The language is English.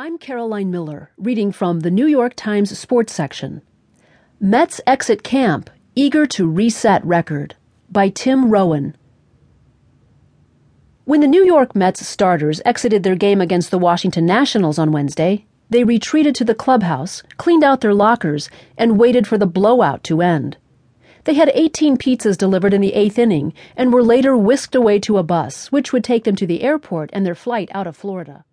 I'm Caroline Miller, reading from the New York Times Sports section. Mets exit camp, eager to reset record, by Tim Rohan. When the New York Mets starters exited their game against the Washington Nationals on Wednesday, they retreated to the clubhouse, cleaned out their lockers, and waited for the blowout to end. They had 18 pizzas delivered in the eighth inning and were later whisked away to a bus, which would take them to the airport and their flight out of Florida.